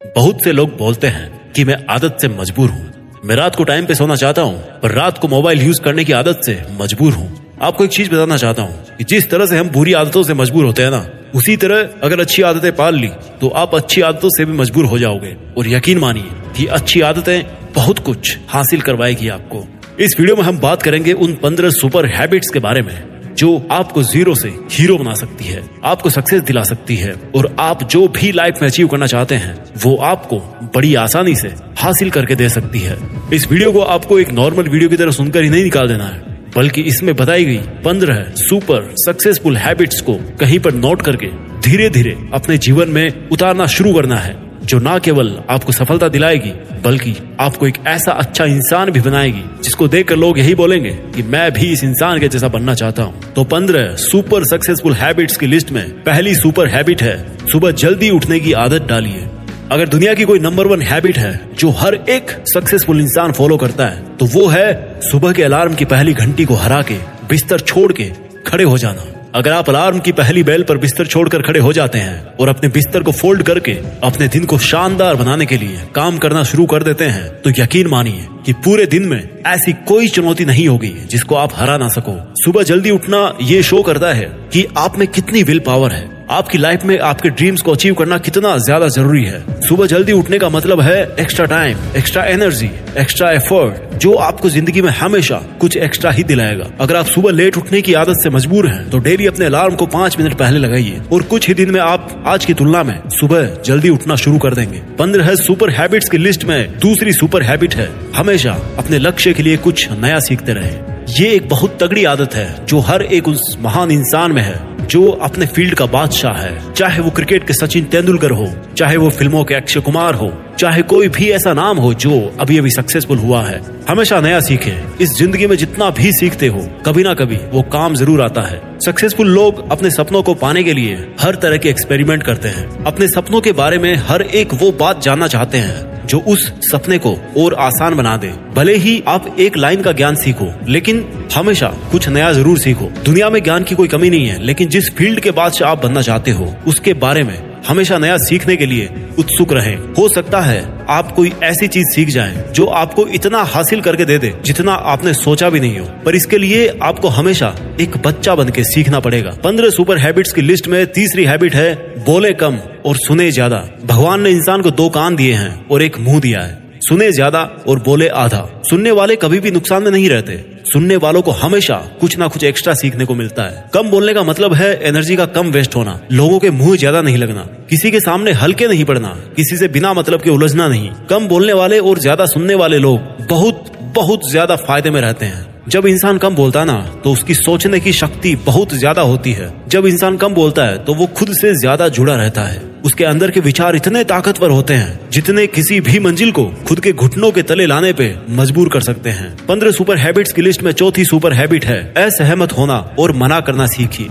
बहुत से लोग बोलते हैं कि मैं आदत से मजबूर हूँ। मैं रात को टाइम पे सोना चाहता हूँ, पर रात को मोबाइल यूज़ करने की आदत से मजबूर हूँ। आपको एक चीज़ बताना चाहता हूँ कि जिस तरह से हम बुरी आदतों से मजबूर होते हैं ना, उसी तरह अगर अच्छी आदतें पाल ली तो आप अच्छी आदतों से भी मजबूर हो जाओगे। और यकीन मानिए कि अच्छी आदतें बहुत कुछ हासिल करवाएगी आपको। इस वीडियो में हम बात करेंगे उन पंद्रह सुपर हैबिट्स के बारे में। जो आपको ज़ीरो से हीरो बना सकती है, आपको सक्सेस दिला सकती है, और आप जो भी लाइफ में अचीव करना चाहते हैं, वो आपको बड़ी आसानी से हासिल करके दे सकती है। इस वीडियो को आपको एक नॉर्मल वीडियो की तरह सुनकर ही नहीं निकाल देना है, बल्कि इसमें बताई गई पंद्रह सुपर सक्सेसफुल हैबिट्स को कहीं पर नोट करके धीरे धीरे अपने जीवन में उतारना शुरू करना है। जो ना केवल आपको सफलता दिलाएगी, बल्कि आपको एक ऐसा अच्छा इंसान भी बनाएगी, जिसको देखकर लोग यही बोलेंगे कि मैं भी इस इंसान के जैसा बनना चाहता हूँ। तो पंद्रह सुपर सक्सेसफुल हैबिट्स की लिस्ट में पहली सुपर हैबिट है, सुबह जल्दी उठने की आदत डालिए। अगर दुनिया की कोई नंबर वन हैबिट है, जो हर एक सक्सेसफुल इंसान फॉलो करता है तो वो है सुबह के अलार्म की पहली घंटी को हरा के, बिस्तर छोड़ के खड़े हो जाना। अगर आप अलार्म की पहली बेल पर बिस्तर छोड़कर खड़े हो जाते हैं और अपने बिस्तर को फोल्ड करके अपने दिन को शानदार बनाने के लिए काम करना शुरू कर देते हैं तो यकीन मानिए कि पूरे दिन में ऐसी कोई चुनौती नहीं होगी जिसको आप हरा ना सको। सुबह जल्दी उठना ये शो करता है कि आप में कितनी विल पावर है। आपकी लाइफ में आपके ड्रीम्स को अचीव करना कितना ज़्यादा ज़रूरी है। सुबह जल्दी उठने का मतलब है extra time extra energy extra effort जो आपको ज़िंदगी में हमेशा कुछ एक्स्ट्रा ही दिलाएगा। अगर आप सुबह लेट उठने की आदत से मजबूर हैं तो डेली अपने अलार्म को पाँच मिनट पहले लगाइए और कुछ ही दिन में आप आज की तुलना में सुबह जल्दी उठना शुरू कर देंगे। पंद्रह सुपर हैबिट्स की लिस्ट में दूसरी सुपर हैबिट है, हमेशा अपने लक्ष्य के लिए कुछ नया सीखते रहे। ये एक बहुत तगड़ी आदत है, जो हर एक उस महान इंसान में है। जो अपने फ़ील्ड का बादशाह है, चाहे वो क्रिकेट के सचिन तेंदुलकर हो, चाहे वो फ़िल्मों के अक्षय कुमार हो चाहे कोई भी ऐसा नाम हो जो अभी अभी सक्सेसफुल हुआ है। हमेशा नया सीखे। इस ज़िंदगी में जितना भी सीखते हो, कभी ना कभी वो काम ज़रूर आता है। सक्सेसफुल लोग अपने सपनों को पाने के लिए हर तरह के एक्सपेरिमेंट करते हैं। अपने सपनों के बारे में हर एक वो बात जानना चाहते हैं, जो उस सपने को और आसान बना दे। भले ही आप एक लाइन का ज्ञान सीखो, लेकिन हमेशा कुछ नया ज़रूर सीखो। दुनिया में ज्ञान की कोई कमी नहीं है, लेकिन जिस फ़ील्ड के बाद आप बनना चाहते हो, उसके बारे में हमेशा नया सीखने के लिए उत्सुक रहें। हो सकता है आप कोई ऐसी चीज़ सीख जाएँ जो आपको इतना हासिल करके दे दे जितना आपने सोचा भी नहीं हो। पर इसके लिए आपको हमेशा एक बच्चा बन के सीखना पड़ेगा। पंद्रह सुपर हैबिट्स की लिस्ट में तीसरी हैबिट है, बोले कम और सुने ज़्यादा। भगवान ने इंसान को दो कान दिए हैं और एक मुँह दिया है। सुने ज़्यादा और बोले आधा। सुनने वाले कभी भी नुकसान में नहीं रहते। सुनने वालों को हमेशा कुछ ना कुछ एक्स्ट्रा सीखने को मिलता है। कम बोलने का मतलब है एनर्जी का कम वेस्ट होना। लोगों के मुँह ज़्यादा नहीं लगना। किसी के सामने हल्के नहीं पड़ना। किसी से बिना मतलब के उलझना नहीं। कम बोलने वाले और ज़्यादा सुनने वाले लोग बहुत बहुत ज़्यादा फ़ायदे में रहते हैं। जब इंसान कम बोलता ना तो उसकी सोचने की शक्ति बहुत ज़्यादा होती है। जब इंसान कम बोलता है तो वो खुद से ज़्यादा जुड़ा रहता है। उसके अंदर के विचार इतने ताकतवर होते हैं, जितने किसी भी मंजिल को खुद के घुटनों के तले लाने पे मजबूर कर सकते हैं। पंद्रह सुपर हैबिट्स की लिस्ट में चौथी सुपर हैबिट है, असहमत होना और मना करना सीखिए।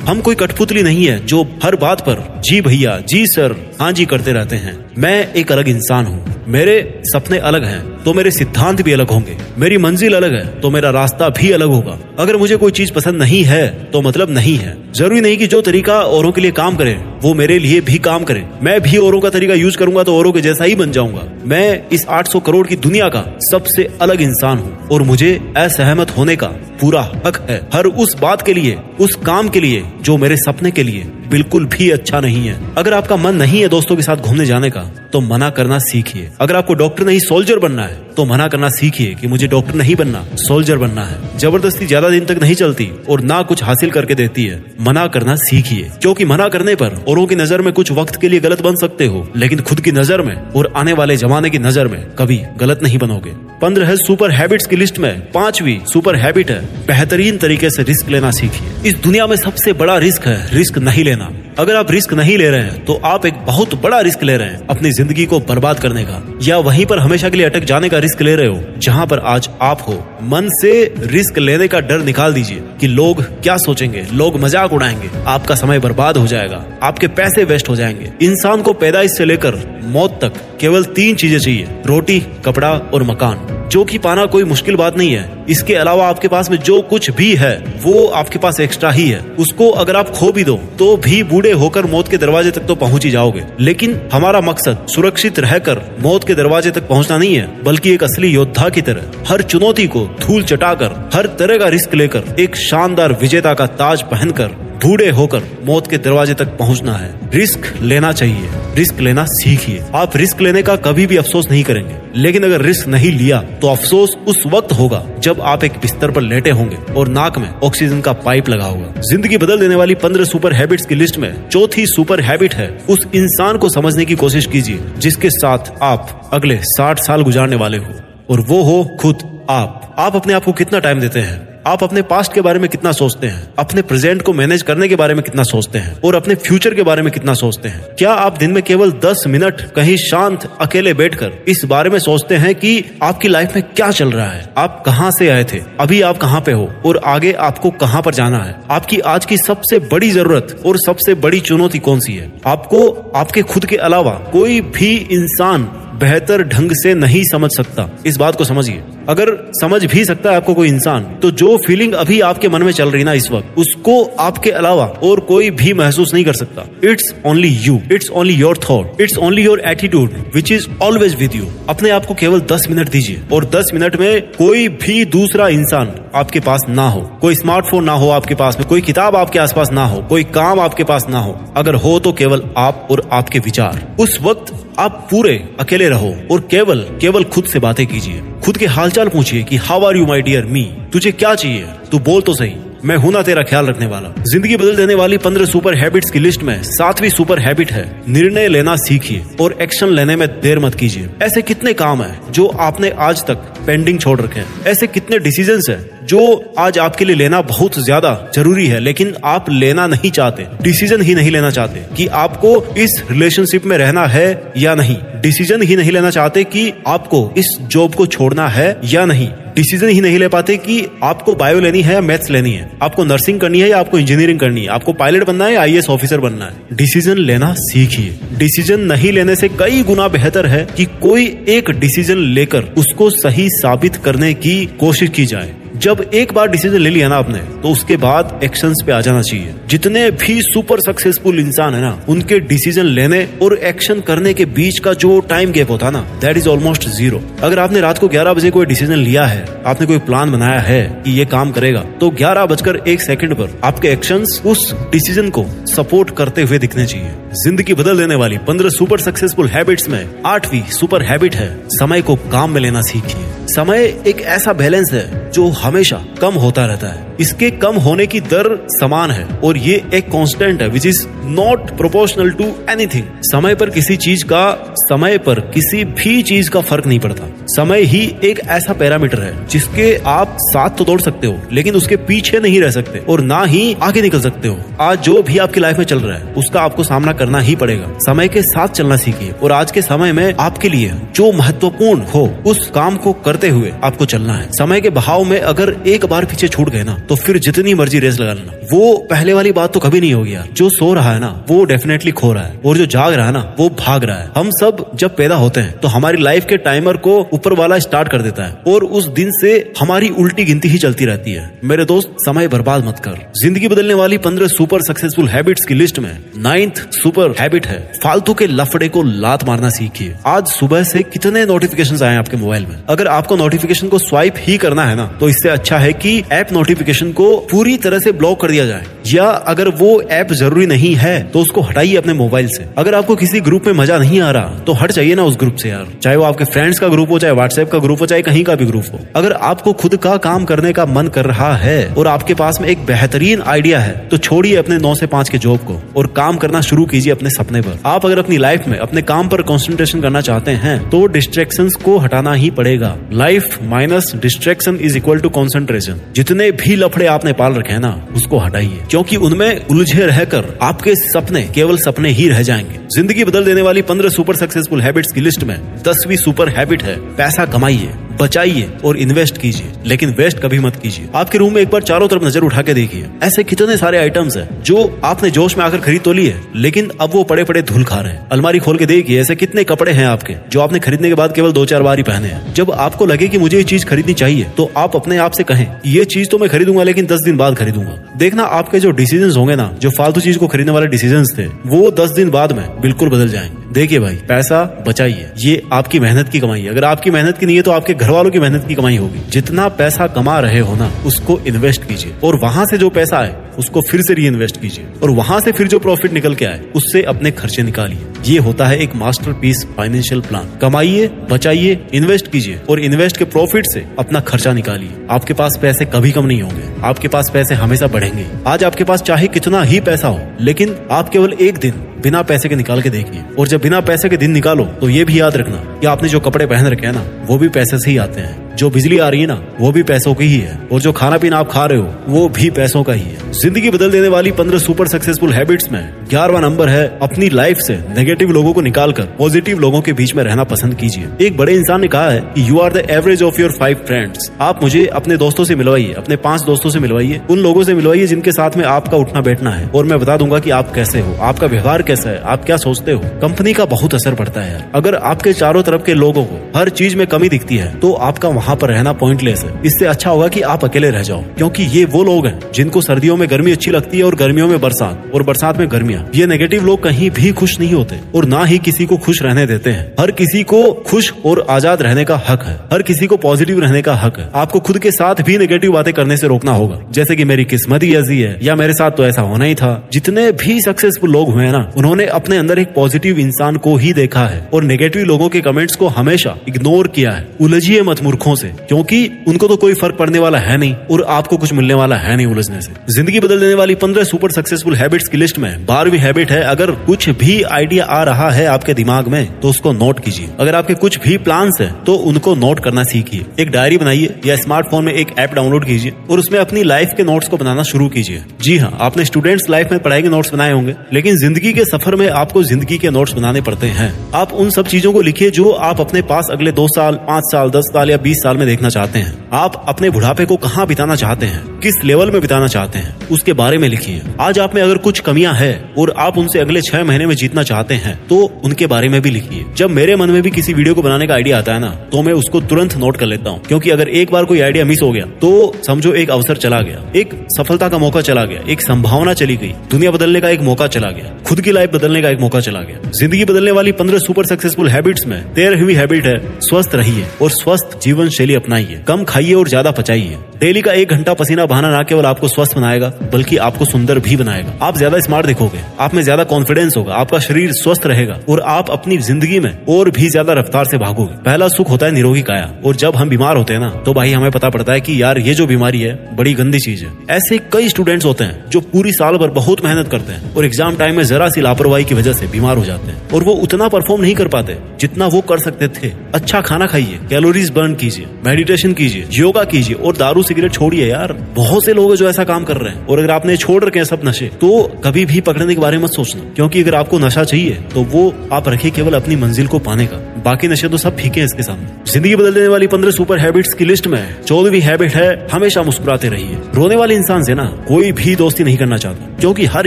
हम कोई कठपुतली नहीं है जो हर बात पर, जी भैया, जी सर हाँ जी करते रहते हैं। मैं एक अलग इंसान हूँ। मेरे सपने अलग हैं तो मेरे सिद्धांत भी अलग होंगे। मेरी मंजिल अलग है तो मेरा रास्ता भी अलग होगा। अगर मुझे कोई चीज़ पसंद नहीं है तो मतलब नहीं है। ज़रूरी नहीं कि जो तरीका औरों के लिए काम करे, वो मेरे लिए भी काम करे। मैं भी औरों का तरीका यूज़ करूँगा तो औरों के जैसा ही बन जाऊँगा। मैं इस 800 करोड़ की दुनिया का सबसे अलग इंसान हूँ, और मुझे असहमत होने का पूरा हक है। हर उस बात के लिए, उस काम के लिए, जो मेरे सपने के लिए बिल्कुल भी अच्छा नहीं है। अगर आपका मन नहीं है दोस्तों के साथ घूमने जाने का तो मना करना सीखिए। अगर आपको डॉक्टर नहीं, सोल्जर बनना है तो मना करना सीखिए कि मुझे डॉक्टर नहीं बनना, सोल्जर बनना है। ज़बरदस्ती ज़्यादा दिन तक नहीं चलती और ना कुछ हासिल करके देती है, मना करना सीखिए। क्योंकि मना करने पर औरों की नज़र में कुछ वक्त के लिए गलत बन सकते हो, लेकिन खुद की नज़र में और आने वाले जमाने की नज़र में कभी गलत नहीं बनोगे। पंद्रह सुपर हैबिट्स की लिस्ट में पांचवी सुपर हैबिट है, बेहतरीन तरीके से रिस्क लेना सीखिए। इस दुनिया में सबसे बड़ा रिस्क है रिस्क नहीं लेना। अगर आप रिस्क नहीं ले रहे हैं तो आप एक बहुत बड़ा रिस्क ले रहे हैं अपनी ज़िंदगी को बर्बाद करने का। या वहीं पर हमेशा के लिए अटक जाने का रिस्क ले रहे हो, जहाँ पर आज आप हो। मन से रिस्क लेने का डर निकाल दीजिए कि लोग क्या सोचेंगे, लोग मज़ाक उड़ाएँगे, आपका समय बर्बाद हो जाएगा, आपके पैसे वेस्ट हो जाएँगे। इंसान को पैदाइश से लेकर मौत तक केवल तीन चीज़ें चाहिए, रोटी, कपड़ा और मकान। जो कि पाना कोई मुश्किल बात नहीं है। इसके अलावा आपके पास में जो कुछ भी है, वो आपके पास एक्स्ट्रा ही है। उसको अगर आप खो भी दो तो भी बूढ़े होकर मौत के दरवाजे तक तो पहुँच ही जाओगे। लेकिन हमारा मकसद सुरक्षित रहकर मौत के दरवाजे तक पहुँचना नहीं है, बल्कि एक असली योद्धा की तरह। हर चुनौती को धूल चटाकर, हर तरह का रिस्क लेकर, एक शानदार विजेता का ताज पहनकर, बूढ़े होकर मौत के दरवाजे तक पहुँचना है। रिस्क लेना चाहिए। रिस्क लेना सीखिए। आप रिस्क लेने का कभी भी अफसोस नहीं करेंगे। लेकिन अगर रिस्क नहीं लिया तो अफसोस उस वक्त होगा जब आप एक बिस्तर पर लेटे होंगे और नाक में ऑक्सीजन का पाइप लगा होगा। ज़िंदगी बदल देने वाली पंद्रह सुपर हैबिट्स की लिस्ट में चौथी सुपर हैबिट है, उस इंसान को समझने की कोशिश कीजिए जिसके साथ आप अगले साठ साल गुजारने वाले हो। और वो हो खुद आप। आप अपने आप को कितना टाइम देते हैं? आप अपने पास्ट के बारे में कितना सोचते हैं? अपने प्रेजेंट को मैनेज करने के बारे में कितना सोचते हैं? और अपने फ्यूचर के बारे में कितना सोचते हैं? क्या आप दिन में केवल 10 मिनट कहीं शांत, अकेले बैठकर इस बारे में सोचते हैं कि आपकी लाइफ में क्या चल रहा है? आप कहाँ से आए थे? अभी आप कहाँ पे हो? और आगे आपको कहाँ पर जाना है? आपकी आज की सबसे बड़ी ज़रूरत और सबसे बड़ी चुनौती कौन सी है? आपको आपके खुद के अलावा कोई भी इंसान बेहतर ढंग से नहीं समझ सकता। इस बात को समझिए। अगर समझ भी सकता है आपको कोई इंसान तो जो फीलिंग अभी आपके मन में चल रही ना इस वक्त, उसको आपके अलावा और कोई भी महसूस नहीं कर सकता। It's only you it's only your thought it's only your attitude which is always with you अपने आप को केवल दस मिनट दीजिए, और दस मिनट में कोई भी दूसरा इंसान आपके पास ना हो। कोई स्मार्टफ़ोन ना हो आपके पास में, कोई किताब आपके आसपास ना हो, कोई काम आपके पास ना हो। अगर हो तो केवल आप और आपके विचार। उस वक्त आप पूरे अकेले रहो, और केवल केवल खुद से बातें कीजिए। खुद के हालचाल पूछिए कि how are you my dear मी तुझे क्या चाहिए? तू बोल तो सही। मैं हूँ ना तेरा ख्याल रखने वाला। ज़िंदगी बदल देने वाली पंद्रह सुपर हैबिट्स की लिस्ट में सातवीं सुपर हैबिट है। निर्णय लेना सीखिए और एक्शन लेने में देर मत कीजिए। ऐसे कितने काम है जो आपने आज तक पेंडिंग छोड़ रखे हैं। ऐसे कितने डिसीज़न है जो आज आपके लिए लेना बहुत ज़्यादा ज़रूरी है, लेकिन आप लेना नहीं चाहते। डिसीज़न ही नहीं लेना चाहते कि आपको इस रिलेशनशिप में रहना है या नहीं। डिसीज़न ही नहीं लेना चाहते कि आपको इस जॉब को छोड़ना है या नहीं। डिसीज़न ही नहीं ले पाते कि आपको बायो लेनी है या मैथ्स लेनी है। आपको नर्सिंग करनी है या आपको इंजीनियरिंग करनी है। आपको पायलट बनना है या आई ऑफिसर बनना है। डिसीज़न लेना सीखिए। डिसीज़न नहीं लेने से कई गुना बेहतर है कि कोई एक डिसीज़न लेकर उसको सही साबित करने की कोशिश की जाए। जब एक बार डिसीज़न ले लिया ना आपने तो उसके बाद एक्शन पे आ जाना चाहिए। जितने भी सुपर सक्सेसफुल इंसान है ना, उनके डिसीज़न लेने और एक्शन करने के बीच का जो टाइम गैप होता ना दैट इज़ ऑलमोस्ट ज़ीरो अगर आपने रात को ग्यारह बजे कोई डिसीज़न लिया है, आपने कोई प्लान बनाया है कि ये काम करेगा तो ग्यारह बजकर एक सेकंड पर आपके एक्शन उस डिसीज़न को सपोर्ट करते हुए दिखने चाहिए। ज़िंदगी बदल देने वाली पंद्रह सुपर सक्सेसफुल हैबिट्स में आठवीं सुपर हैबिट है, समय को काम में लेना सीखिए। समय एक ऐसा बैलेंस है जो हमेशा कम होता रहता है। इसके कम होने की दर समान है और ये एक कांस्टेंट है which is not proportional to anything समय पर किसी चीज़ का, समय पर किसी भी चीज़ का फ़र्क नहीं पड़ता। समय ही एक ऐसा पैरामीटर है, जिसके आप साथ तो दौड़ सकते हो, लेकिन उसके पीछे नहीं रह सकते और ना ही आगे निकल सकते हो। आज जो भी आपकी लाइफ में चल रहा है, उसका आपको सामना करना ही पड़ेगा। समय के साथ चलना सीखिए और आज के समय में आपके लिए जो महत्वपूर्ण हो, उस काम को करते हुए आपको चलना है। समय के बहाव में अगर एक बार पीछे छूट गए ना तो फिर जितनी मर्ज़ी रेस लगा लेना। वो पहले वाली बात तो कभी नहीं होगी यार। जो सो रहा है ना, वो डेफिनेटली खो रहा है। और जो जाग रहा है ना, वो भाग रहा है। हम सब जब पैदा होते हैं तो हमारी लाइफ के टाइमर को ऊपर वाला स्टार्ट कर देता है। और उस दिन से हमारी उल्टी गिनती ही चलती रहती है। मेरे दोस्त, समय बर्बाद मत कर। ज़िंदगी बदलने वाली पंद्रह सुपर सक्सेसफुल हैबिट्स की लिस्ट में नाइन्थ सुपर हैबिट है, फालतू के लफड़े को लात मारना सीखिए। आज सुबह से कितने नोटिफिकेशन आए आपके मोबाइल में? अगर आपको नोटिफिकेशन को स्वाइप ही करना है ना तो इससे अच्छा है की एप नोटिफिकेशन को पूरी तरह से ब्लॉक कर दिया जाए। या अगर वो ऐप ज़रूरी नहीं है तो उसको हटाइए अपने मोबाइल से। अगर आपको किसी ग्रुप में मज़ा नहीं आ रहा तो हट जाइए ना उस ग्रुप से यार। चाहे वो आपके फ्रेंड्स का ग्रुप हो, चाहे व्हाट्सएप का ग्रुप हो, चाहे कहीं का भी ग्रुप हो। अगर आपको खुद का काम करने का मन कर रहा है और आपके पास में एक बेहतरीन आइडिया है तो छोड़िए अपने नौ से पाँच के जॉब को और काम करना शुरू कीजिए अपने सपने पर। आप अगर अपनी लाइफ में अपने काम पर कॉन्सेंट्रेशन करना चाहते हैं तो डिस्ट्रेक्शन को हटाना ही पड़ेगा। Life minus distraction is equal to concentration जितने भी लफड़े आपने पाल रखे हैं ना, उसको हटाइए। क्योंकि उनमें उलझे रहकर आपके सपने, केवल सपने ही रह जाएँगे। ज़िंदगी बदल देने वाली पंद्रह सुपर सक्सेसफुल हैबिट्स की लिस्ट में दसवीं सुपर हैबिट है, पैसा कमाइए। बचाइए और इन्वेस्ट कीजिए, लेकिन वेस्ट कभी मत कीजिए। आपके रूम में एक बार चारों तरफ़ नज़र उठा के देखिए। ऐसे कितने सारे आइटम्स हैं, जो आपने जोश में आकर खरीद तो लिए, लेकिन अब वो पड़े पड़े धूल खा रहे हैं। अलमारी खोल के देखिए, ऐसे कितने कपड़े हैं आपके, जो आपने खरीदने के बाद केवल दो चार बार ही पहने हैं। जब आपको लगे की मुझे ये चीज़ खरीदनी चाहिए तो आप अपने आप से कहें, ये चीज़ तो मैं खरीदूँगा, लेकिन दस दिन बाद खरीदूँगा। देखना, आपके जो डिसीज़न होंगे ना, जो फालतू चीज़ को खरीदने वाले डिसीज़न थे, वो दस दिन बाद में बिल्कुल बदल जाएँगे। देखिए भाई, पैसा बचाइए। ये आपकी मेहनत की कमाई है। अगर आपकी मेहनत की नहीं है तो आपके घर वालों की मेहनत की कमाई होगी। जितना पैसा कमा रहे हो ना, उसको इन्वेस्ट कीजिए। और वहाँ से जो पैसा आए उसको फिर से री इन्वेस्ट कीजिए। और वहाँ से फिर जो प्रॉफिट निकल के आए, उससे अपने खर्चे निकालिए। ये होता है एक मास्टर पीस फाइनेंशियल प्लान कमाइए, बचाइए इन्वेस्ट कीजिए और इन्वेस्ट के प्रॉफिट से अपना खर्चा निकालिए। आपके पास पैसे कभी कम नहीं होंगे। आपके पास पैसे हमेशा बढ़ेंगे। आज आपके पास चाहे कितना ही पैसा हो, लेकिन आप केवल एक दिन बिना पैसे के निकाल के देखिए। और जब बिना पैसे के दिन निकालो तो ये भी याद रखना कि आपने जो कपड़े पहन रखे हैं ना, वो भी पैसे से ही आते हैं। जो बिजली आ रही है ना, वो भी पैसों की ही है। और जो खाना पीना आप खा रहे हो, वो भी पैसों का ही है। ज़िंदगी बदल देने वाली पंद्रह सुपर सक्सेसफुल हैबिट्स में ग्यारहवा नंबर है, अपनी लाइफ से नेगेटिव लोगों को निकालकर पॉजिटिव लोगों के बीच में रहना पसंद कीजिए। एक बड़े इंसान ने कहा है कि you are the average of your five friends आप मुझे अपने दोस्तों से मिलवाइए, अपने पाँच दोस्तों से मिलवाइए, उन लोगों से मिलवाइए जिनके साथ में आपका उठना बैठना है। और मैं बता दूँगा की आप कैसे हो, आपका व्यवहार कैसा है, आप क्या सोचते हो। कंपनी का बहुत असर पड़ता है अगर आपके चारों तरफ़ के लोगों को हर चीज़ में कमी दिखती है तो आपका वहाँ पर रहना पॉइंटलेस है। इससे अच्छा होगा की आप अकेले रह जाओ, क्योंकि ये वो लोग हैं जिनको सर्दियों में गर्मी अच्छी लगती है और गर्मियों में बरसात, और बरसात में गर्मियाँ। ये नेगेटिव लोग कहीं भी खुश नहीं होते और ना ही किसी को खुश रहने देते हैं। हर किसी को खुश और आज़ाद रहने का हक है। हर किसी को पॉजिटिव रहने का हक है। आपको खुद के साथ भी नेगेटिव बातें करने से रोकना होगा। जैसे कि मेरी किस्मत ही ऐसी है, या मेरे साथ तो ऐसा होना ही था। जितने भी सक्सेसफुल लोग हुए हैं ना, उन्होंने अपने अंदर एक पॉजिटिव इंसान को ही देखा है और नेगेटिव लोगों के कमेंट्स को हमेशा इग्नोर किया है। उलझिए मत मूर्खों से, क्योंकि उनको तो कोई फ़र्क पड़ने वाला है नहीं और आपको कुछ मिलने वाला है नहीं उलझने से। ज़िंदगी बदल देने वाली पंद्रह सुपर सक्सेसफुल हैबिट्स की लिस्ट में बारहवीं हैबिट है, अगर कुछ भी आइडिया आ रहा है आपके दिमाग में तो उसको नोट कीजिए। अगर आपके कुछ भी प्लान है तो उनको नोट करना सीखिए। एक डायरी बनाइए या स्मार्टफ़ोन में एक ऐप डाउनलोड कीजिए और उसमें अपनी लाइफ के नोट्स को बनाना शुरू कीजिए। जी हाँ आपने स्टूडेंट्स लाइफ में पढ़ाई के नोट्स बनाए होंगे, लेकिन ज़िंदगी के सफ़र में आपको ज़िंदगी के नोट्स बनाने पड़ते हैं। आप उन सब चीज़ों को लिखिए जो आप अपने पास अगले दो साल, पाँच साल, दस साल या बीस साल में देखना चाहते हैं। आप अपने बुढ़ापे को कहाँ बिताना चाहते हैं? किस लेवल में बिताना चाहते हैं? उसके बारे में लिखिए। आज आप में अगर कुछ कमियाँ है और आप उनसे अगले छह महीने में जीतना चाहते हैं तो उनके बारे में भी लिखिए। जब मेरे मन में भी किसी वीडियो को बनाने का आइडिया आता है ना तो मैं उसको तुरंत नोट कर लेता हूँ। क्योंकि अगर एक बार कोई आइडिया मिस हो गया तो समझो एक अवसर चला गया। एक सफलता का मौका चला गया। एक संभावना चली गई। दुनिया बदलने का एक मौका चला गया। खुद की लाइफ बदलने का एक मौका चला गया। ज़िंदगी बदलने वाली पंद्रह सुपर सक्सेसफुल हैबिट्स में तेरहवीं हैबिट है, स्वस्थ रहिए और स्वस्थ जीवन शैली अपनाइए। कम खाइए और ज़्यादा पचाइए। डेली का एक घंटा पसीना बहाना ना केवल आपको स्वस्थ बनाएगा, बल्कि आपको सुंदर भी बनाएगा। आप ज़्यादा स्मार्ट दिखोगे। आप में ज़्यादा कॉन्फिडेंस होगा, आपका शरीर स्वस्थ रहेगा और आप अपनी ज़िंदगी में और भी ज़्यादा रफ्तार से भागोगे। पहला सुख होता है निरोगी काया और जब हम बीमार होते हैं ना तो भाई हमें पता पड़ता है कि यार, ये जो बीमारी है, बड़ी गंदी चीज़ है। ऐसे कई स्टूडेंट्स होते हैं जो पूरी साल भर बहुत मेहनत करते हैं और एग्ज़ाम टाइम में जरा सी लापरवाही की वजह से बीमार हो जाते हैं और वो उतना परफॉर्म नहीं कर पाते जितना वो कर सकते थे। अच्छा खाना खाइए कैलोरीज बर्न कीजिए मेडिटेशन कीजिए योगा कीजिए और दारू सिगरेट छोड़िए यार। बहुत से लोग जो ऐसा काम कर रहे हैं और अगर आपने छोड़ रखे हैं सब नशे तो कभी भी पकड़ने के बारे में सोचना, क्योंकि अगर आपको नशा चाहिए तो वो आप रखे केवल अपनी मंजिल को पाने का। बाकी नशे तो सब फीके हैं इसके सामने। ज़िंदगी बदल देने वाली पंद्रह सुपर हैबिट्स की लिस्ट में चौदहवीं हैबिट है, हमेशा मुस्कुराते रहिए। रोने वाले इंसान से ना, कोई भी दोस्ती नहीं करना चाहता, क्योंकि हर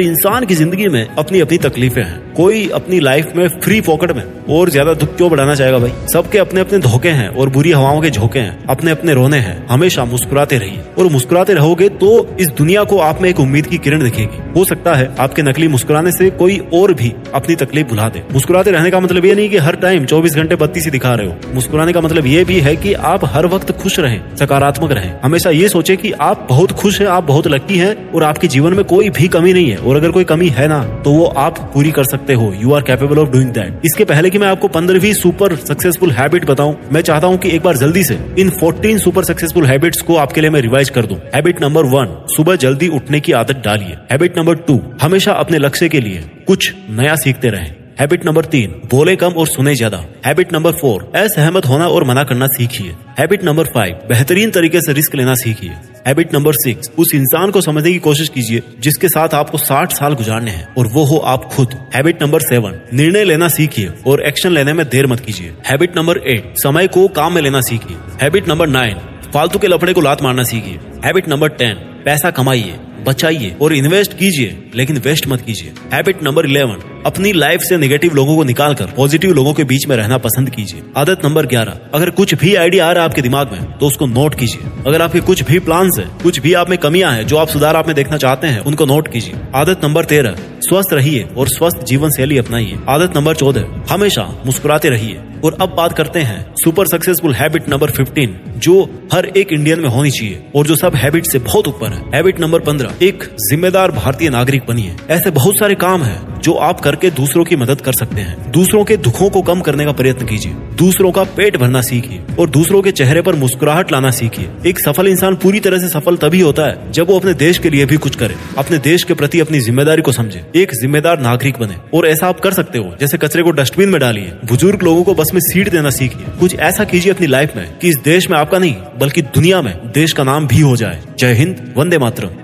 इंसान की ज़िंदगी में अपनी अपनी तकलीफें हैं। कोई अपनी लाइफ में फ्री पॉकेट में और ज़्यादा दुख क्यों बढ़ाना चाहेगा भाई? सबके अपने अपने धोखे हैं और बुरी हवाओं के झोंके हैं अपने अपने रोने हैं। हमेशा मुस्कुराते रहिए। और मुस्कुराते रहोगे तो इस दुनिया को आप में एक उम्मीद की किरण दिखेगी। हो सकता है आपके नकली मुस्कुराने से कोई और भी अपनी तकलीफ़ भुला दे। मुस्कुराते रहने का मतलब ये नहीं कि हर टाइम चौबीस घंटे बत्तीस ही दिखा रहे हो। मुस्कुराने का मतलब ये भी है कि आप हर वक्त खुश रहें, सकारात्मक रहें। हमेशा ये सोचे कि आप बहुत खुश हैं, आप बहुत लकी हैं और आपके जीवन में कोई भी कमी नहीं है। और अगर कोई कमी है ना तो वो आप पूरी कर सकते हो। You are capable of doing that इसके पहले की मैं आपको पंद्रहवीं सुपर सक्सेसफुल हैबिट बताऊँ, मैं चाहता हूँ कि एक बार जल्दी से इन 14 सुपर सक्सेसफुल हैबिट्स को आपके लिए मैं रिवाइज कर दूँ। हैबिट नंबर वन सुबह जल्दी उठने की आदत डालिए। हैबिट नंबर टू हमेशा अपने लक्ष्य के लिए कुछ नया सीखते रहें। हैबिट नंबर तीन, बोले कम और सुने ज़्यादा। हैबिट नंबर फोर असहमत होना और मना करना सीखिए। हैबिट नंबर फाइव बेहतरीन तरीके से रिस्क लेना सीखिए। हैबिट नंबर सिक्स उस इंसान को समझने की कोशिश कीजिए, जिसके साथ आपको साठ साल गुजारने हैं, और वो हो आप खुद। हैबिट नंबर सेवन निर्णय लेना सीखिए, और एक्शन लेने में देर मत कीजिए। हैबिट नंबर एट समय को काम में लेना सीखिए। हैबिट नंबर नाइन फालतू के लफड़े को लात मारना सीखिए। हैबिट नंबर टेन पैसा कमाइए। बचाइए और इन्वेस्ट कीजिए, लेकिन वेस्ट मत कीजिए। हैबिट नंबर इलेवन अपनी लाइफ से नेगेटिव लोगों को निकाल कर पॉजिटिव लोगों के बीच में रहना पसंद कीजिए। आदत नंबर ग्यारह, अगर कुछ भी आइडिया आ रहा है आपके दिमाग में तो उसको नोट कीजिए। अगर आपके कुछ भी प्लान है, कुछ भी आप में कमियाँ हैं, जो आप सुधार आप में देखना चाहते हैं, उनको नोट कीजिए। आदत नंबर तेरह स्वस्थ रहिए और स्वस्थ जीवन शैली अपनाइए। आदत नंबर चौदह, हमेशा मुस्कुराते रहिए। और अब बात करते हैं सुपर सक्सेसफुल हैबिट नंबर 15 जो हर एक इंडियन में होनी चाहिए और जो सब हैबिट से बहुत ऊपर है। हैबिट नंबर 15 एक जिम्मेदार भारतीय नागरिक बनिए। ऐसे बहुत सारे काम है जो आप करके दूसरों की मदद कर सकते हैं। दूसरों के दुखों को कम करने का प्रयत्न कीजिए। दूसरों का पेट भरना सीखिए और दूसरों के चेहरे पर मुस्कुराहट लाना सीखिए। एक सफल इंसान पूरी तरह से सफल तभी होता है जब वो अपने देश के लिए भी कुछ करे, अपने देश के प्रति अपनी ज़िम्मेदारी को समझे, एक जिम्मेदार नागरिक बने। और ऐसा आप कर सकते हो, जैसे कचरे को डस्टबिन में डालिए। बुज़ुर्ग लोगों को बस में सीट देना सीखिए। कुछ ऐसा कीजिए अपनी लाइफ में कि इस देश में आपका नहीं, बल्कि दुनिया में देश का नाम भी हो जाए। जय हिंद, वंदे मातरम।